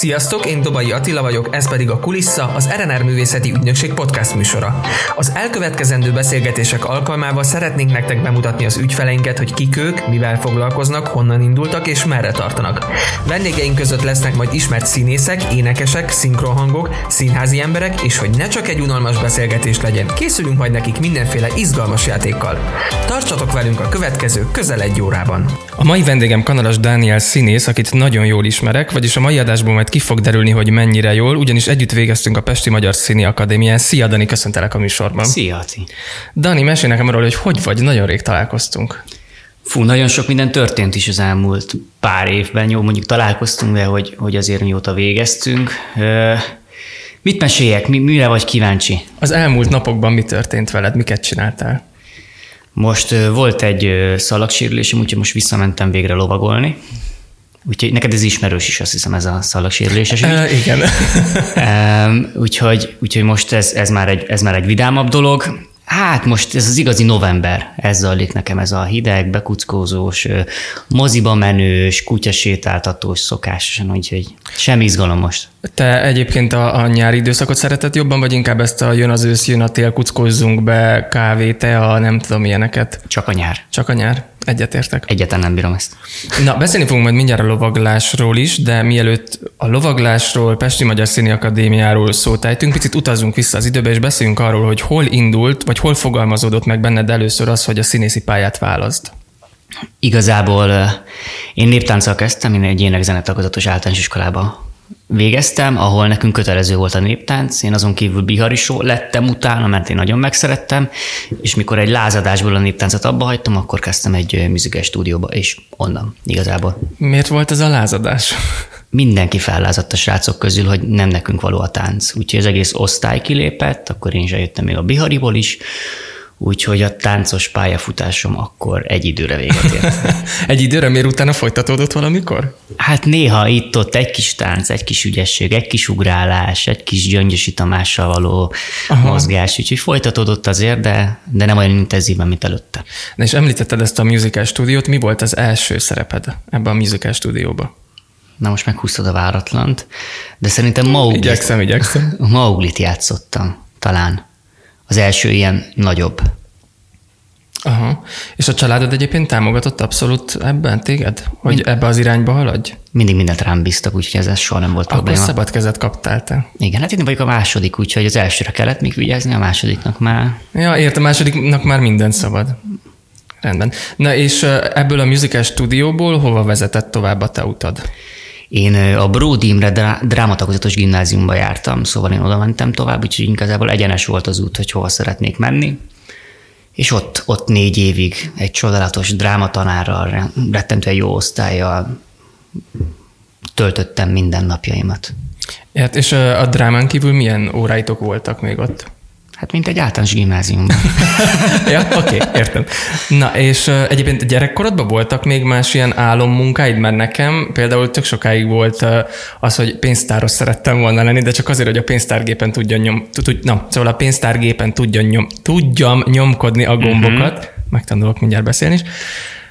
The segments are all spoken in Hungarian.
Sziasztok, én Dobai Attila vagyok, ez pedig a Kulissa, az RNR Művészeti Ügynökség podcast műsora. Az elkövetkezendő beszélgetések alkalmával szeretnénk nektek bemutatni az ügyfeleinket, hogy kik ők, mivel foglalkoznak, honnan indultak és merre tartanak. Vendégeink között lesznek majd ismert színészek, énekesek, szinkronhangok, színházi emberek, és hogy ne csak egy unalmas beszélgetés legyen, készülünk majd nekik mindenféle izgalmas játékkal. Tartsatok velünk a következő közel egy órában. A mai vendégem Kanalas Dániel színész, akit nagyon jól ismerek, vagyis a mai adásból majd ki fog derülni, hogy mennyire jól, ugyanis együtt végeztünk a Pesti Magyar Színi Akadémián. Szia, Dani, köszöntelek a műsorban. Szia, Ati. Dani, mesélj nekem arról, hogy hogy vagy, nagyon rég találkoztunk. Fú, nagyon sok minden történt is az elmúlt pár évben. Jó, mondjuk találkoztunk, de hogy, hogy azért mióta végeztünk. Mit meséljek? Mi, mire vagy kíváncsi? Az elmúlt napokban mi történt veled? Miket csináltál? Most volt egy szalagsérülésem, úgyhogy most visszamentem végre lovagolni. Úgyhogy neked ez ismerős is, azt hiszem, ez a szalagsérüléses. Uh, igen. úgyhogy, úgyhogy most ez, ez, már egy, ez már egy vidámabb dolog. Hát most ez az igazi november, ez zajlik nekem, ez a hideg, bekuckózós, moziba menős, kutyasétáltatós szokásosan, úgyhogy semmi izgalom most. Te egyébként a, a nyári időszakot szereted jobban, vagy inkább ezt a jön az ősz, jön a tél, kuckózzunk be, kávé, te, a nem tudom ilyeneket? Csak a nyár. Csak a nyár. Egyetértek. Egyetlen nem bírom ezt. Na, beszélni fogunk majd mindjárt a lovaglásról is, de mielőtt a lovaglásról, Pesti Magyar Színi Akadémiáról szót ejtünk, picit utazunk vissza az időbe, és beszéljünk arról, hogy hol indult, vagy hol fogalmazódott meg benned először az, hogy a színészi pályát választ. Igazából én néptánccal kezdtem, én egy énekzenetagozatos általános iskolába végeztem, ahol nekünk kötelező volt a néptánc, én azon kívül biharisó lettem utána, mert én nagyon megszerettem, és mikor egy lázadásból a néptáncot abba hagytam, akkor kezdtem egy műzikes stúdióba, és onnan igazából. Miért volt ez a lázadás? Mindenki fellázadt a srácok közül, hogy nem nekünk való a tánc. Úgyhogy az egész osztály kilépett, akkor én is jöttem még a Bihariból is, Úgyhogy a táncos pályafutásom akkor egy időre véget ért. egy időre, miért utána folytatódott valamikor? Hát néha itt-ott egy kis tánc, egy kis ügyesség, egy kis ugrálás, egy kis gyöngyösi Tamással való Aha. mozgás, úgyhogy folytatódott azért, de, de nem olyan intenzíven, mint előtte. Na és említetted ezt a musical stúdiót, mi volt az első szereped ebben a musical stúdióban? Na most meghúztad a váratlant, de szerintem Mauglit, igyekszem, igyekszem. Mauglit játszottam, talán az első ilyen nagyobb. Aha. És a családod egyébként támogatott abszolút ebben téged? Hogy Mind... ebbe az irányba haladj? Mindig mindent rám bíztak, úgyhogy ez soha nem volt Akkor probléma. szabad kezet kaptál te. Igen, hát én vagyok a második, úgyhogy az elsőre kellett még vigyázni, a másodiknak már... Ja, ért, a másodiknak már minden szabad. Rendben. Na és ebből a musical stúdióból hova vezetett tovább a te utad? Én a Bródi Imre drámatagozatos gimnáziumba jártam, szóval én oda mentem tovább, úgyhogy igazából egyenes volt az út, hogy hova szeretnék menni. És ott, ott négy évig egy csodálatos drámatanárral, rettentően jó osztályjal töltöttem minden napjaimat. Ért, és a drámán kívül milyen óráitok voltak még ott? Hát, mint egy általános gimnáziumban. ja, oké, okay, értem. Na, és uh, egyébként gyerekkorodban voltak még más ilyen álommunkáid, mert nekem például tök sokáig volt uh, az, hogy pénztáros szerettem volna lenni, de csak azért, hogy a pénztárgépen tudjon nyom, tud, na, szóval a pénztárgépen tudjon nyom, tudjam nyomkodni a gombokat, uh-huh. megtanulok mindjárt beszélni is.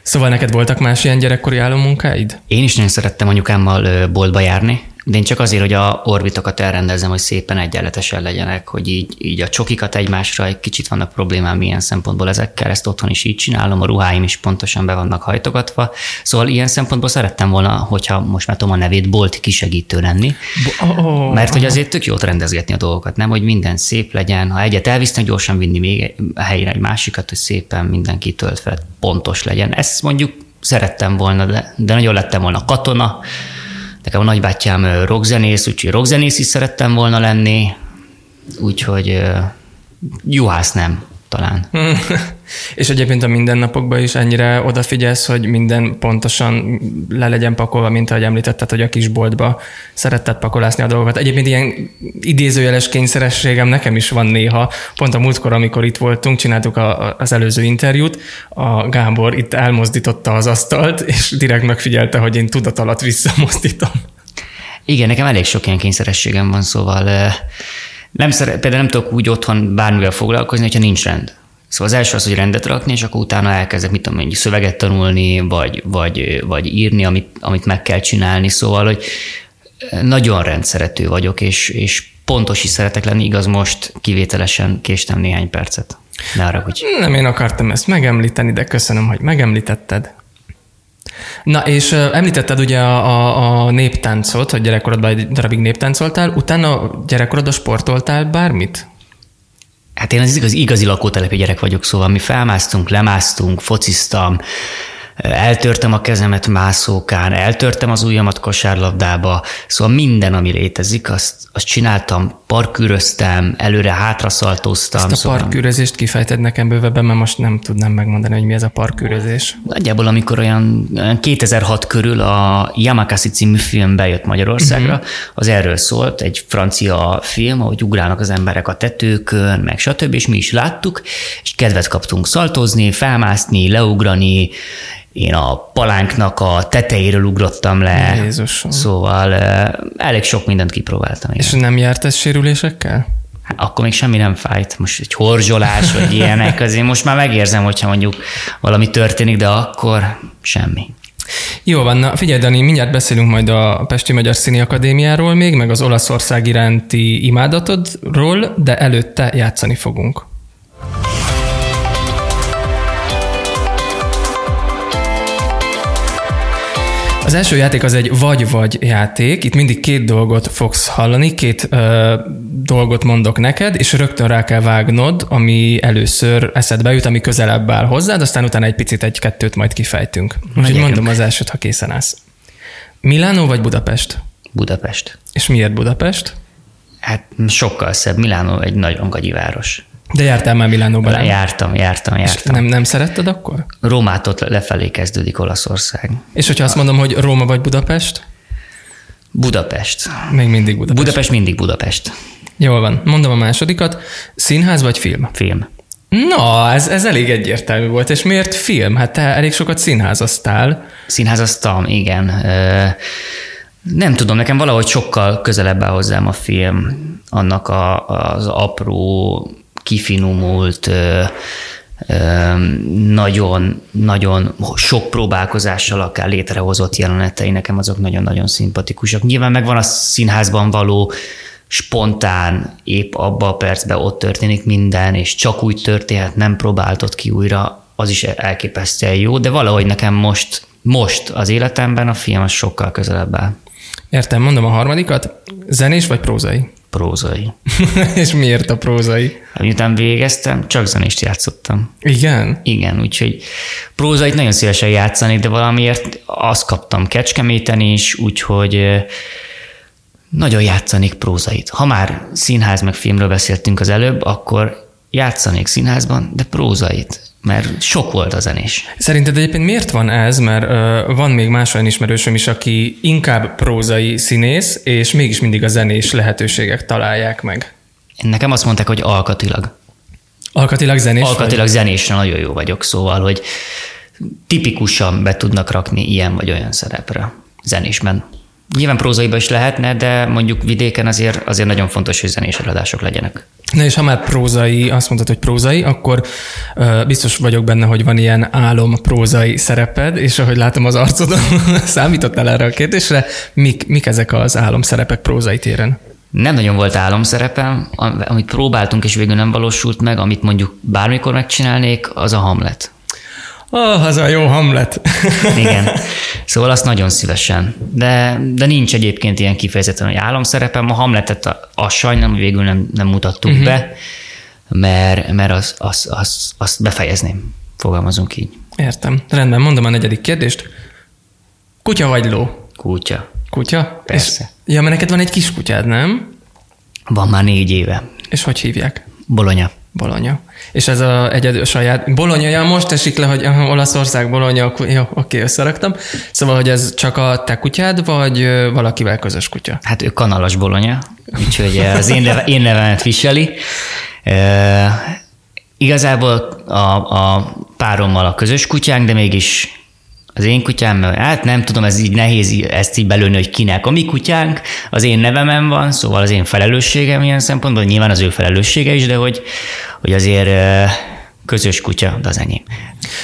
Szóval neked voltak más ilyen gyerekkori álommunkáid? Én is nagyon szerettem anyukámmal boltba járni, de én csak azért, hogy a orbitokat elrendezem, hogy szépen egyenletesen legyenek, hogy így, így a csokikat egymásra egy kicsit vannak problémám ilyen szempontból ezekkel, ezt otthon is így csinálom, a ruháim is pontosan be vannak hajtogatva. Szóval ilyen szempontból szerettem volna, hogyha most már tudom a nevét, bolt kisegítő lenni, oh, mert hogy azért tök jót rendezgetni a dolgokat, nem, hogy minden szép legyen, ha egyet elvisznek, gyorsan vinni még a helyre egy másikat, hogy szépen mindenki tölt fel, pontos legyen. Ezt mondjuk szerettem volna, de, de nagyon lettem volna katona, Nekem a nagybátyám rockzenész, úgyhogy rockzenész is szerettem volna lenni, úgyhogy juhász nem talán. és egyébként a mindennapokban is ennyire odafigyelsz, hogy minden pontosan le legyen pakolva, mint ahogy említetted, hogy a kisboltba szeretted pakolászni a dolgokat. Egyébként ilyen idézőjeles kényszerességem nekem is van néha. Pont a múltkor, amikor itt voltunk, csináltuk a, az előző interjút, a Gábor itt elmozdította az asztalt, és direkt megfigyelte, hogy én tudat alatt visszamozdítom. Igen, nekem elég sok ilyen kényszerességem van, szóval nem szeret, például nem tudok úgy otthon bármivel foglalkozni, hogyha nincs rend. Szóval az első az, hogy rendet rakni, és akkor utána elkezdek, mit tudom, mondjuk szöveget tanulni, vagy, vagy, vagy írni, amit, amit meg kell csinálni. Szóval, hogy nagyon rendszerető vagyok, és, és pontos is szeretek lenni, igaz most kivételesen késtem néhány percet. Ne arra, hogy... Nem én akartam ezt megemlíteni, de köszönöm, hogy megemlítetted. Na, és említetted ugye a, a, a néptáncot, hogy gyerekkorodban egy darabig néptáncoltál, utána gyerekkorodban sportoltál bármit? Hát én az igazi, igazi lakótelepi gyerek vagyok, szóval mi felmásztunk, lemásztunk, fociztam, eltörtem a kezemet mászókán, eltörtem az ujjamat kosárlabdába, szóval minden, ami létezik, azt, azt csináltam, parkűröztem, előre hátraszaltóztam. Ezt a szóval... parkűrözést kifejted nekem bővebben, mert most nem tudnám megmondani, hogy mi ez a parkűrözés. Nagyjából, amikor olyan 2006 körül a Yamakasi című film bejött Magyarországra, uh-huh. az erről szólt, egy francia film, ahogy ugrálnak az emberek a tetőkön, meg stb., és mi is láttuk, és kedvet kaptunk szaltozni, felmászni, leugrani, én a palánknak a tetejéről ugrottam le. Jézusom. Szóval elég sok mindent kipróbáltam. Igen. És nem járt ez sérülésekkel? Hát akkor még semmi nem fájt. Most egy horzsolás, vagy ilyenek, azért most már megérzem, hogyha mondjuk valami történik, de akkor semmi. Jó van, na figyelj Dani, mindjárt beszélünk majd a Pesti Magyar Színi Akadémiáról még, meg az Olaszország iránti imádatodról, de előtte játszani fogunk. Az első játék az egy vagy-vagy játék. Itt mindig két dolgot fogsz hallani, két ö, dolgot mondok neked, és rögtön rá kell vágnod, ami először eszedbe jut, ami közelebb áll hozzád, aztán utána egy picit egy-kettőt majd kifejtünk. Úgyhogy mondom az elsőt, ha készen állsz. Milánó vagy Budapest? Budapest. És miért Budapest? Hát sokkal szebb. Milánó egy nagyon gagyi város. De jártál már Milánóban? Nem? Jártam, jártam, jártam. nem, nem szeretted akkor? Rómától lefelé kezdődik Olaszország. És hogyha azt mondom, hogy Róma vagy Budapest? Budapest. Még mindig Budapest. Budapest mindig Budapest. Jól van. Mondom a másodikat. Színház vagy film? Film. Na, ez, ez elég egyértelmű volt. És miért film? Hát te elég sokat színházaztál. Színházaztam, igen. Nem tudom, nekem valahogy sokkal közelebb áll hozzám a film, annak a, az apró kifinomult, nagyon, nagyon sok próbálkozással akár létrehozott jelenetei, nekem azok nagyon-nagyon szimpatikusak. Nyilván megvan a színházban való spontán, épp abba a percben ott történik minden, és csak úgy történhet, nem próbáltad ki újra, az is elképesztően jó, de valahogy nekem most, most az életemben a film az sokkal közelebb áll. Értem, mondom a harmadikat. Zenés vagy prózai? Prózai. És miért a prózai? Hát, miután végeztem, csak zenést játszottam. Igen? Igen, úgyhogy prózait nagyon szívesen játszani, de valamiért azt kaptam Kecskeméten is, úgyhogy nagyon játszanék prózait. Ha már színház meg filmről beszéltünk az előbb, akkor játszanék színházban, de prózait mert sok volt a zenés. Szerinted egyébként miért van ez? Mert uh, van még más olyan ismerősöm is, aki inkább prózai színész, és mégis mindig a zenés lehetőségek találják meg. Nekem azt mondták, hogy alkatilag. Alkatilag zenés Alkatilag vagy? zenésre nagyon jó vagyok, szóval, hogy tipikusan be tudnak rakni ilyen vagy olyan szerepre zenésben. Nyilván prózaiba is lehetne, de mondjuk vidéken azért, azért nagyon fontos, hogy zenés előadások legyenek. Na és ha már prózai, azt mondtad, hogy prózai, akkor uh, biztos vagyok benne, hogy van ilyen álom prózai szereped, és ahogy látom az arcodon, számítottál erre a kérdésre, mik, mik ezek az álom szerepek prózai téren? Nem nagyon volt álomszerepem, amit próbáltunk, és végül nem valósult meg, amit mondjuk bármikor megcsinálnék, az a Hamlet. Oh, az a jó Hamlet. Igen. Szóval azt nagyon szívesen. De, de nincs egyébként ilyen kifejezetten, hogy álomszerepem. A Hamletet a, a sajnálom, végül nem, nem mutattuk uh-huh. be, mert, mert azt az, az, az befejezném. Fogalmazunk így. Értem. Rendben, mondom a negyedik kérdést. Kutya vagy ló? Kutya. Kutya? Persze. És, ja, mert neked van egy kis kutyád, nem? Van már négy éve. És hogy hívják? Bolonya. Bolonya. És ez a egyedül saját... Bolonya, ja, most esik le, hogy Olaszország, Bolonya, jó, oké, összeraktam. Szóval, hogy ez csak a te kutyád, vagy valakivel közös kutya? Hát ő kanalas Bolonya, úgyhogy az én, neve, én nevemet viseli. E, igazából a, a párommal a közös kutyánk, de mégis az én kutyám, hát nem tudom, ez így nehéz ezt így belőni, hogy kinek. A mi kutyánk az én nevemen van, szóval az én felelősségem ilyen szempontból, nyilván az ő felelőssége is, de hogy, hogy azért Közös kutya, de az enyém.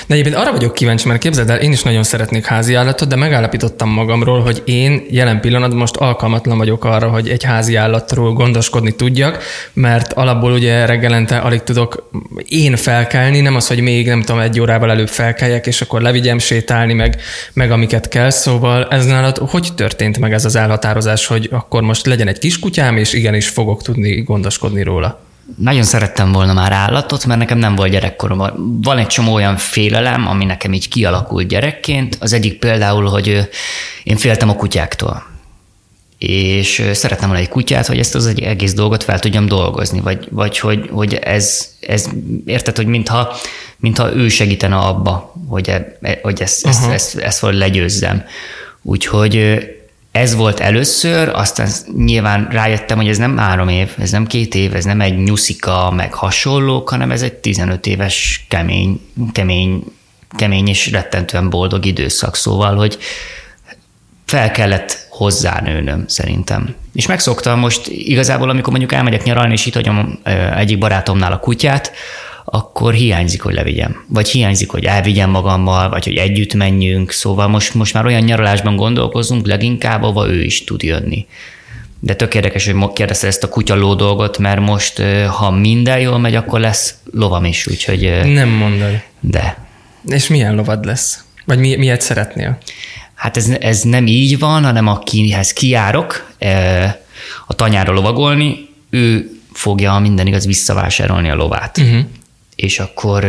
De egyébként arra vagyok kíváncsi, mert képzeld el, én is nagyon szeretnék házi állatot, de megállapítottam magamról, hogy én jelen pillanatban most alkalmatlan vagyok arra, hogy egy házi állatról gondoskodni tudjak, mert alapból ugye reggelente alig tudok én felkelni, nem az, hogy még nem tudom, egy órával előbb felkeljek, és akkor levigyem sétálni, meg, meg amiket kell. Szóval ez nálad hogy történt meg ez az elhatározás, hogy akkor most legyen egy kiskutyám, és igenis fogok tudni gondoskodni róla? Nagyon szerettem volna már állatot, mert nekem nem volt gyerekkoromban. Van egy csomó olyan félelem, ami nekem így kialakult gyerekként. Az egyik például, hogy én féltem a kutyáktól. És szerettem volna egy kutyát, hogy ezt az egy egész dolgot fel tudjam dolgozni, vagy, vagy hogy, hogy ez, ez, érted, hogy mintha, mintha ő segítene abba, hogy, e, hogy ezt, ezt, ezt, ezt, ezt legyőzzem. Úgyhogy ez volt először, aztán nyilván rájöttem, hogy ez nem három év, ez nem két év, ez nem egy nyuszika, meg hasonlók, hanem ez egy 15 éves kemény, kemény, kemény és rettentően boldog időszak. Szóval, hogy fel kellett hozzánőnöm szerintem. És megszoktam most igazából, amikor mondjuk elmegyek nyaralni, és itt hagyom egyik barátomnál a kutyát, akkor hiányzik, hogy levigyem. Vagy hiányzik, hogy elvigyem magammal, vagy hogy együtt menjünk. Szóval most, most már olyan nyaralásban gondolkozunk, leginkább, ahova ő is tud jönni. De tök érdekes, hogy kérdezte ezt a kutyaló dolgot, mert most, ha minden jól megy, akkor lesz lovam is, úgyhogy... Nem mondod. De. És milyen lovad lesz? Vagy mi, miért szeretnél? Hát ez, ez nem így van, hanem akihez kiárok a tanyára lovagolni, ő fogja minden igaz visszavásárolni a lovát. Uh-huh és akkor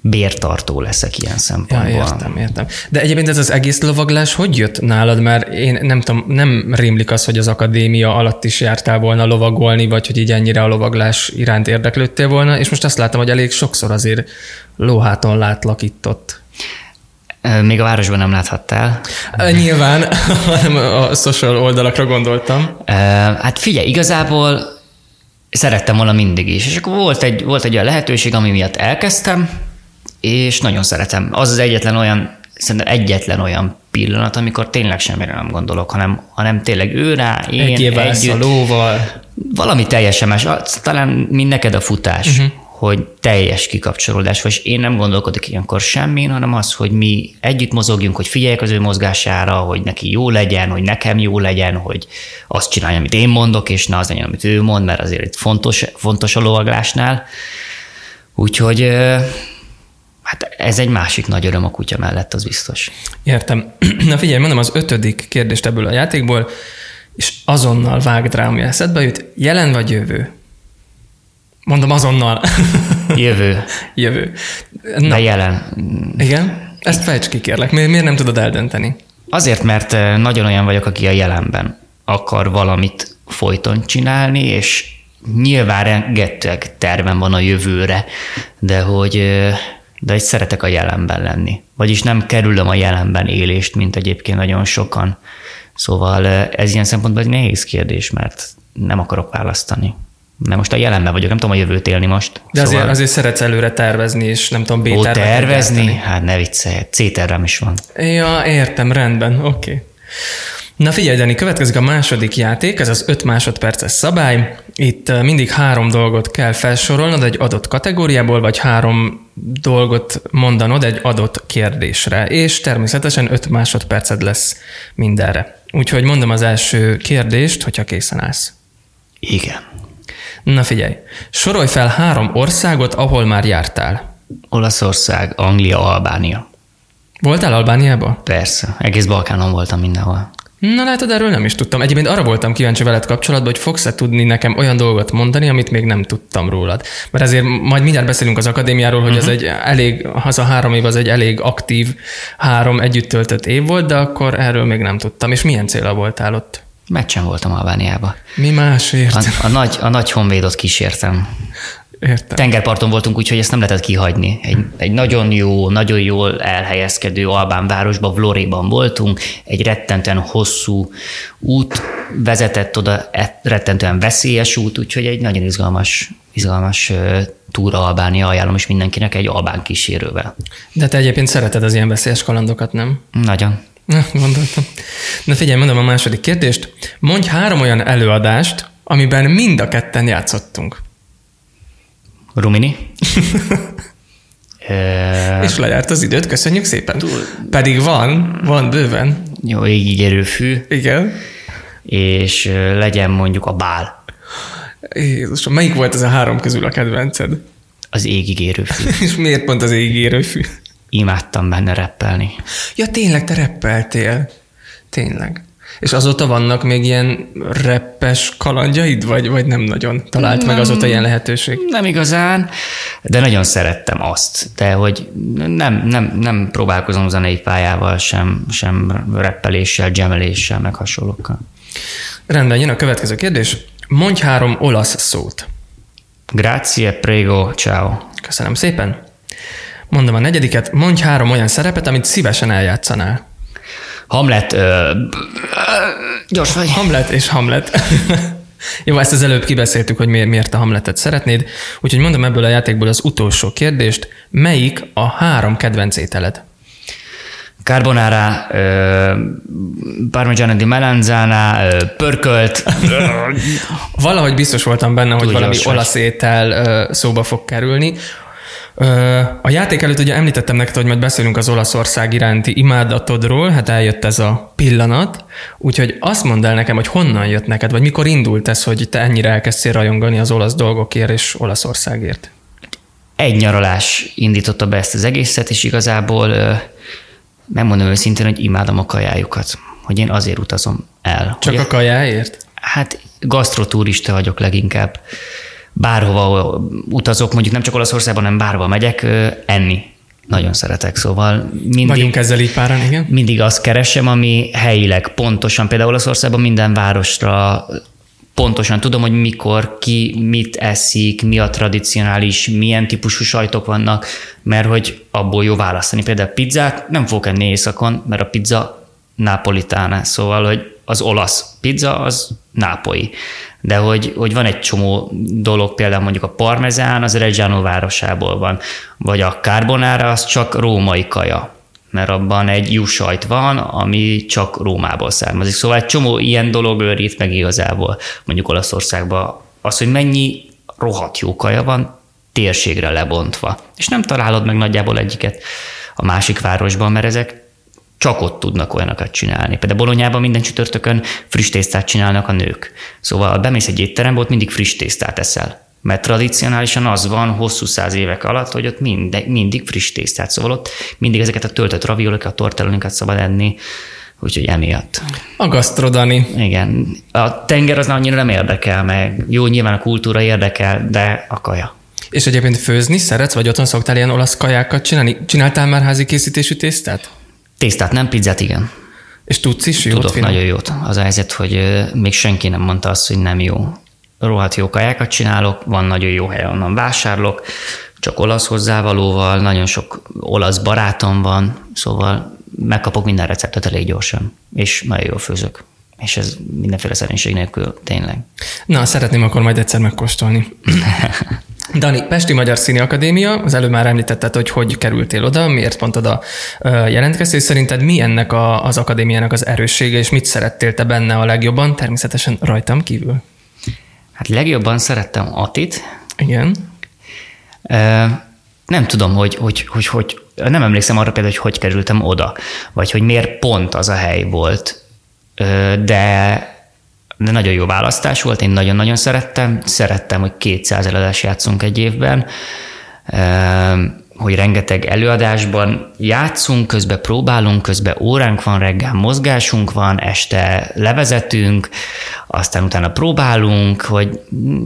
bértartó leszek ilyen szempontból. Ja, értem, értem. De egyébként ez az egész lovaglás hogy jött nálad? Mert én nem tudom, nem rémlik az, hogy az akadémia alatt is jártál volna lovagolni, vagy hogy így ennyire a lovaglás iránt érdeklődtél volna, és most azt látom, hogy elég sokszor azért lóháton látlak itt ott. Még a városban nem láthattál. Nyilván, hanem a social oldalakra gondoltam. Hát figyelj, igazából szerettem volna mindig is. És akkor volt egy, volt egy olyan lehetőség, ami miatt elkezdtem, és nagyon szeretem. Az az egyetlen olyan, szerintem egyetlen olyan pillanat, amikor tényleg semmire nem gondolok, hanem, hanem tényleg ő rá, én egy együtt. a lóval. Valami teljesen más. Talán mind neked a futás. Uh-huh hogy teljes kikapcsolódás, vagy én nem gondolkodok ilyenkor semmin, hanem az, hogy mi együtt mozogjunk, hogy figyeljek az ő mozgására, hogy neki jó legyen, hogy nekem jó legyen, hogy azt csinálja, amit én mondok, és ne az legyen, amit ő mond, mert azért itt fontos, fontos a lovaglásnál. Úgyhogy hát ez egy másik nagy öröm a kutya mellett, az biztos. Értem. Na figyelj, mondom az ötödik kérdést ebből a játékból, és azonnal vágd rá, ami eszedbe jut. Jelen vagy jövő? Mondom azonnal. Jövő. Jövő. Na. De jelen. Igen? Ezt fejts ki, kérlek. Mi, miért nem tudod eldönteni? Azért, mert eh, nagyon olyan vagyok, aki a jelenben akar valamit folyton csinálni, és nyilván rengeteg tervem van a jövőre, de hogy eh, de egy szeretek a jelenben lenni. Vagyis nem kerülöm a jelenben élést, mint egyébként nagyon sokan. Szóval eh, ez ilyen szempontból egy nehéz kérdés, mert nem akarok választani. Mert most a jelenben vagyok, nem tudom a jövőt élni most. De azért, szóval... azért szeretsz előre tervezni, és nem tudom, B tervezni? Gyártani. Hát ne viccelj, C tervem is van. Ja, értem, rendben, oké. Okay. Na figyelj, Dani, következik a második játék, ez az 5 másodperces szabály. Itt mindig három dolgot kell felsorolnod egy adott kategóriából, vagy három dolgot mondanod egy adott kérdésre, és természetesen 5 másodperced lesz mindenre. Úgyhogy mondom az első kérdést, hogyha készen állsz. Igen. Na figyelj, sorolj fel három országot, ahol már jártál. Olaszország, Anglia, Albánia. Voltál Albániában? Persze, egész Balkánon voltam mindenhol. Na látod, erről nem is tudtam. Egyébként arra voltam kíváncsi veled kapcsolatban, hogy fogsz-e tudni nekem olyan dolgot mondani, amit még nem tudtam rólad. Mert ezért majd mindjárt beszélünk az akadémiáról, hogy uh-huh. ez mhm. egy elég, az a három év az egy elég aktív, három együtt töltött év volt, de akkor erről még nem tudtam. És milyen célra voltál ott? Meccsen voltam Albániába. Mi másért? A, a, nagy, a nagy honvédot kísértem. Értem. Tengerparton voltunk, úgyhogy ezt nem lehetett kihagyni. Egy, egy nagyon jó, nagyon jól elhelyezkedő albán városban, Vloréban voltunk, egy rettentően hosszú út vezetett oda, e, rettentően veszélyes út, úgyhogy egy nagyon izgalmas, izgalmas túra Albánia ajánlom is mindenkinek egy albán kísérővel. De te egyébként szereted az ilyen veszélyes kalandokat, nem? Nagyon. Na, gondoltam. Na figyelj, mondom a második kérdést. Mondj három olyan előadást, amiben mind a ketten játszottunk. Rumini. És lejárt az időt, köszönjük szépen. Pedig van, van bőven. jó, égigérő fű, Igen. és legyen mondjuk a bál. Jézusom, melyik volt ez a három közül a kedvenced? Az égigérő fű. És miért pont az égérő fű? Imádtam benne reppelni. Ja, tényleg, te reppeltél. Tényleg. És azóta vannak még ilyen reppes kalandjaid, vagy, vagy nem nagyon talált meg azóta ilyen lehetőség? Nem igazán, de nagyon szerettem azt. De hogy nem, nem, nem próbálkozom zenei pályával, sem, sem reppeléssel, gemeléssel, meg hasonlókkal. Rendben, jön a következő kérdés. Mondj három olasz szót. Grazie, prego, ciao. Köszönöm szépen. Mondom a negyediket. Mondj három olyan szerepet, amit szívesen eljátszanál. Hamlet, ö, gyors vagy. Hamlet és Hamlet. Jó, ezt az előbb kibeszéltük, hogy miért, miért a Hamletet szeretnéd. Úgyhogy mondom ebből a játékból az utolsó kérdést. Melyik a három kedvenc ételed? Carbonara, ö, parmigiano di melanzana, ö, pörkölt, Valahogy biztos voltam benne, hogy Túl valami olasz étel ö, szóba fog kerülni. A játék előtt ugye említettem neked, hogy majd beszélünk az Olaszország iránti imádatodról, hát eljött ez a pillanat, úgyhogy azt mondd el nekem, hogy honnan jött neked, vagy mikor indult ez, hogy te ennyire elkezdtél rajongani az olasz dolgokért és Olaszországért. egy nyaralás indította be ezt az egészet, és igazából megmondom őszintén, hogy imádom a kajájukat, hogy én azért utazom el. Csak hogy a kajáért? Hát gasztroturista vagyok leginkább. Bárhova utazok, mondjuk nem csak Olaszországban, hanem bárhova megyek, enni. Nagyon szeretek, szóval mindig, Vagyunk ezzel így páran, igen? mindig azt keresem, ami helyileg pontosan, például Olaszországban minden városra pontosan tudom, hogy mikor, ki mit eszik, mi a tradicionális, milyen típusú sajtok vannak, mert hogy abból jó választani. Például pizzát nem fogok enni éjszakon, mert a pizza napolitána, szóval, hogy az olasz pizza az nápoi. De hogy, hogy van egy csomó dolog, például mondjuk a parmezán, az Reggiano városából van, vagy a carbonara, az csak római kaja mert abban egy jussajt van, ami csak Rómából származik. Szóval egy csomó ilyen dolog őrít meg igazából mondjuk Olaszországban. Az, hogy mennyi rohadt jó kaja van, térségre lebontva. És nem találod meg nagyjából egyiket a másik városban, mert ezek csak ott tudnak olyanokat csinálni. Például Bolonyában minden csütörtökön friss tésztát csinálnak a nők. Szóval bemész egy étterembe, ott mindig friss tésztát eszel. Mert tradicionálisan az van hosszú száz évek alatt, hogy ott mindig, mindig friss tésztát. Szóval ott mindig ezeket a töltött raviolikat, tortellonikat szabad enni, úgyhogy emiatt. A gasztrodani. Igen. A tenger az annyira nem érdekel meg. Jó, nyilván a kultúra érdekel, de a kaja. És egyébként főzni szeretsz, vagy otthon szoktál ilyen olasz kajákat csinálni? Csináltál már házi készítésű tésztát? Tésztát nem, pizzát igen. És tudsz is jót Tudok finom? nagyon jót. Az a helyzet, hogy még senki nem mondta azt, hogy nem jó. Rohadt jó kajákat csinálok, van nagyon jó hely, onnan vásárlok, csak olasz hozzávalóval, nagyon sok olasz barátom van, szóval megkapok minden receptet elég gyorsan, és nagyon jól főzök. És ez mindenféle szerénység nélkül tényleg. Na, szeretném akkor majd egyszer megkóstolni. Dani, Pesti Magyar Színi Akadémia, az előbb már említetted, hogy hogy kerültél oda, miért pont oda jelentkeztél, szerinted mi ennek a, az akadémiának az erőssége, és mit szerettél te benne a legjobban, természetesen rajtam kívül? Hát legjobban szerettem Atit, Igen. Nem tudom, hogy, hogy, hogy, hogy nem emlékszem arra például, hogy hogy kerültem oda, vagy hogy miért pont az a hely volt, de, de nagyon jó választás volt, én nagyon-nagyon szerettem, szerettem, hogy 200 előadás játszunk egy évben, Ö, hogy rengeteg előadásban játszunk, közben próbálunk, közben óránk van, reggel mozgásunk van, este levezetünk, aztán utána próbálunk, hogy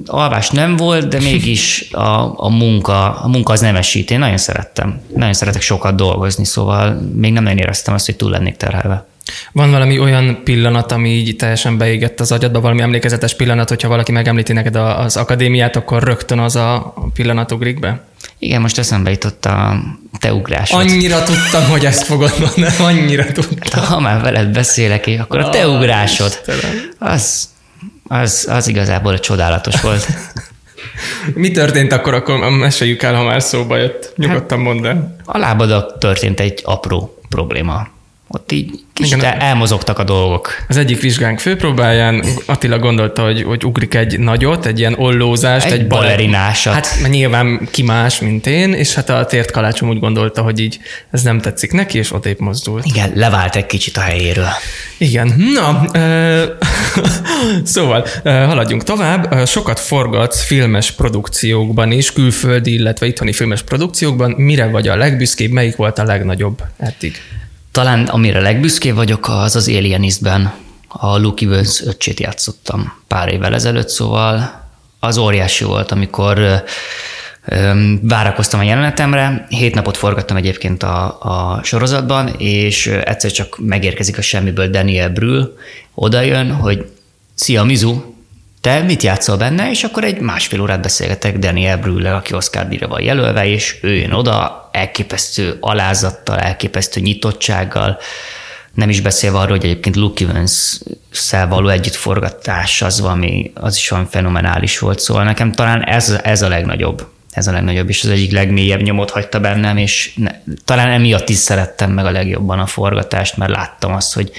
alvás nem volt, de mégis a, a, munka, a munka az nemesít. Én nagyon szerettem. Nagyon szeretek sokat dolgozni, szóval még nem nagyon éreztem azt, hogy túl lennék terhelve. Van valami olyan pillanat, ami így teljesen beégett az agyadba, valami emlékezetes pillanat, hogyha valaki megemlíti neked az akadémiát, akkor rögtön az a pillanat ugrik be? Igen, most eszembe jutott a te ugrásod. Annyira tudtam, hogy ezt fogod mondani, annyira tudtam. Ha már veled beszélek, akkor a te ugrásod, Istenem. az, az, az igazából csodálatos volt. Mi történt akkor, akkor meséljük el, ha már szóba jött. Nyugodtan mondd el. A lábadak történt egy apró probléma. Ott így kicsit Igen, elmozogtak a dolgok. Az egyik vizsgánk főpróbáján Attila gondolta, hogy, hogy ugrik egy nagyot, egy ilyen ollózást, egy, egy balerinásat. Hát nyilván ki más, mint én, és hát a tért kalácsom úgy gondolta, hogy így ez nem tetszik neki, és odébb mozdult. Igen, levált egy kicsit a helyéről. Igen, na, szóval haladjunk tovább. Sokat forgatsz filmes produkciókban is, külföldi, illetve itthoni filmes produkciókban. Mire vagy a legbüszkébb, melyik volt a legnagyobb eddig? Talán amire legbüszkébb vagyok, az az Alienistben. A Luke Evans öccsét játszottam pár évvel ezelőtt, szóval az óriási volt, amikor várakoztam a jelenetemre, hét napot forgattam egyébként a, a sorozatban, és egyszer csak megérkezik a semmiből Daniel Brühl, oda jön, hogy szia Mizu, te mit játszol benne, és akkor egy másfél órát beszélgetek Daniel brühl aki Oscar díjra van jelölve, és ő jön oda, elképesztő alázattal, elképesztő nyitottsággal, nem is beszélve arról, hogy egyébként Luke Evans-szel való együttforgatás az, valami, az is olyan fenomenális volt, szóval nekem talán ez, ez a legnagyobb ez a legnagyobb, és az egyik legmélyebb nyomot hagyta bennem, és ne, talán emiatt is szerettem meg a legjobban a forgatást, mert láttam azt, hogy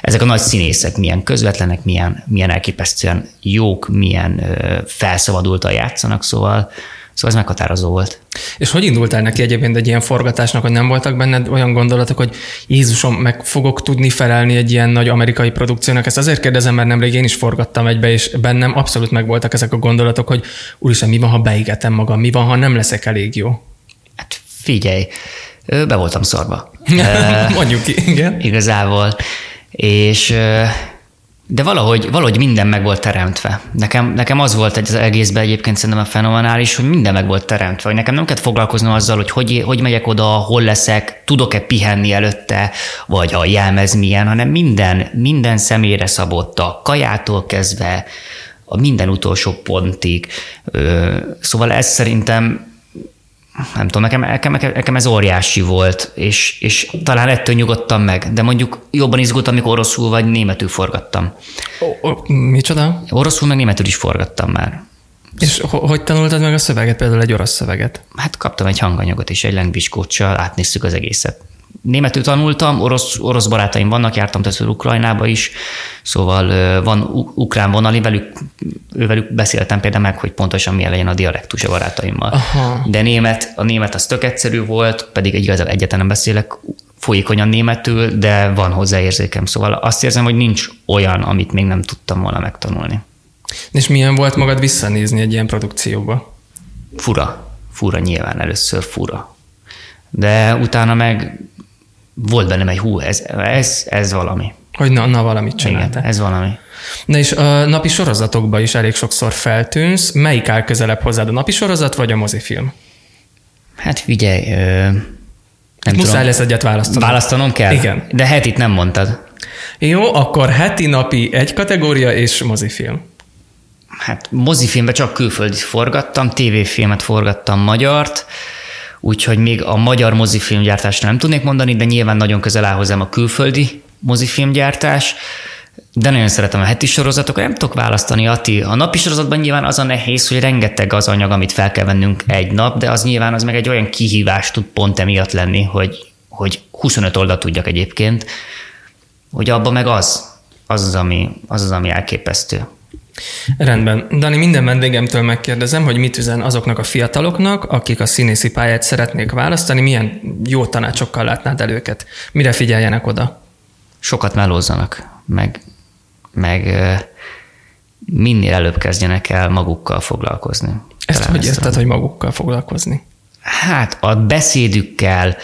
ezek a nagy színészek milyen közvetlenek, milyen, milyen elképesztően jók, milyen ö, felszabadultan játszanak, szóval Szóval ez meghatározó volt. És hogy indultál neki egyébként egy ilyen forgatásnak, hogy nem voltak benned olyan gondolatok, hogy Jézusom, meg fogok tudni felelni egy ilyen nagy amerikai produkciónak? Ezt azért kérdezem, mert nemrég én is forgattam egybe, és bennem abszolút megvoltak ezek a gondolatok, hogy úristen, mi van, ha beigetem magam, mi van, ha nem leszek elég jó? Hát figyelj, be voltam szarva. Mondjuk ki, igen. Igazából. És de valahogy, valahogy minden meg volt teremtve. Nekem, nekem az volt egy az egészben egyébként szerintem a fenomenális, hogy minden meg volt teremtve, hogy nekem nem kellett foglalkoznom azzal, hogy hogy, hogy megyek oda, hol leszek, tudok-e pihenni előtte, vagy a jelmez milyen, hanem minden, minden személyre szabott, a kajától kezdve, a minden utolsó pontig. Szóval ez szerintem nem tudom, nekem, nekem, nekem ez óriási volt, és, és talán ettől nyugodtam meg, de mondjuk jobban izgultam, amikor oroszul vagy németül forgattam. O, o, micsoda? Oroszul meg németül is forgattam már. És hogy tanultad meg a szöveget, például egy orosz szöveget? Hát kaptam egy hanganyagot és egy language átnéztük az egészet németül tanultam, orosz, orosz barátaim vannak, jártam többször Ukrajnába is, szóval van ukrán vonali, velük, ővelük beszéltem például meg, hogy pontosan milyen legyen a dialektus a barátaimmal. Aha. De német, a német az tök egyszerű volt, pedig igazából egyetlen nem beszélek folyékonyan németül, de van hozzá érzékem, szóval azt érzem, hogy nincs olyan, amit még nem tudtam volna megtanulni. És milyen volt magad visszanézni egy ilyen produkcióba? Fura. Fura nyilván, először fura. De utána meg volt bennem egy hú, ez, ez, ez valami. Hogy na, na valamit csináltál. Igen, ez valami. Na és a napi sorozatokban is elég sokszor feltűnsz. Melyik áll közelebb hozzád, a napi sorozat vagy a mozifilm? Hát figyelj, nem Muszáj tudom. lesz egyet választanom. Választanom kell? Igen. De hetit nem mondtad. Jó, akkor heti napi egy kategória és mozifilm. Hát mozifilmben csak külföldit forgattam, tévéfilmet forgattam magyart, úgyhogy még a magyar mozifilmgyártást nem tudnék mondani, de nyilván nagyon közel áll hozzám a külföldi mozifilmgyártás, de nagyon szeretem a heti sorozatokat, nem tudok választani, Ati. A napi sorozatban nyilván az a nehéz, hogy rengeteg az anyag, amit fel kell vennünk egy nap, de az nyilván az meg egy olyan kihívás tud pont emiatt lenni, hogy, hogy 25 oldalt tudjak egyébként, hogy abban meg az, az az, ami, az, az, ami elképesztő. Rendben. Dani, minden vendégemtől megkérdezem, hogy mit üzen azoknak a fiataloknak, akik a színészi pályát szeretnék választani, milyen jó tanácsokkal látnád el őket? Mire figyeljenek oda? Sokat melózzanak, meg, meg minél előbb kezdjenek el magukkal foglalkozni. Ezt Talán hogy érted, hogy magukkal foglalkozni? Hát a beszédükkel,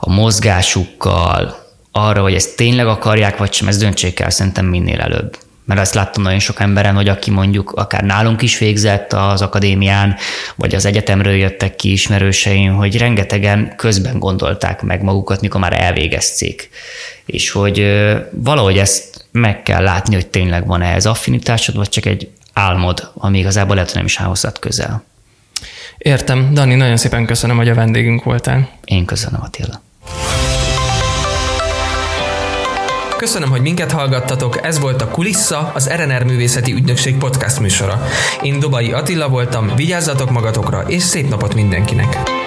a mozgásukkal, arra, hogy ezt tényleg akarják, vagy sem, ezt döntsék el szerintem minél előbb mert azt láttam nagyon sok emberen, hogy aki mondjuk akár nálunk is végzett az akadémián, vagy az egyetemről jöttek ki ismerőseim, hogy rengetegen közben gondolták meg magukat, mikor már elvégezték. És hogy valahogy ezt meg kell látni, hogy tényleg van ehhez affinitásod, vagy csak egy álmod, ami igazából lehet, hogy nem is áll közel. Értem. Dani, nagyon szépen köszönöm, hogy a vendégünk voltál. Én köszönöm, Attila. Köszönöm, hogy minket hallgattatok, ez volt a Kulissa, az RNR Művészeti Ügynökség podcast műsora. Én Dobai Attila voltam, vigyázzatok magatokra, és szép napot mindenkinek!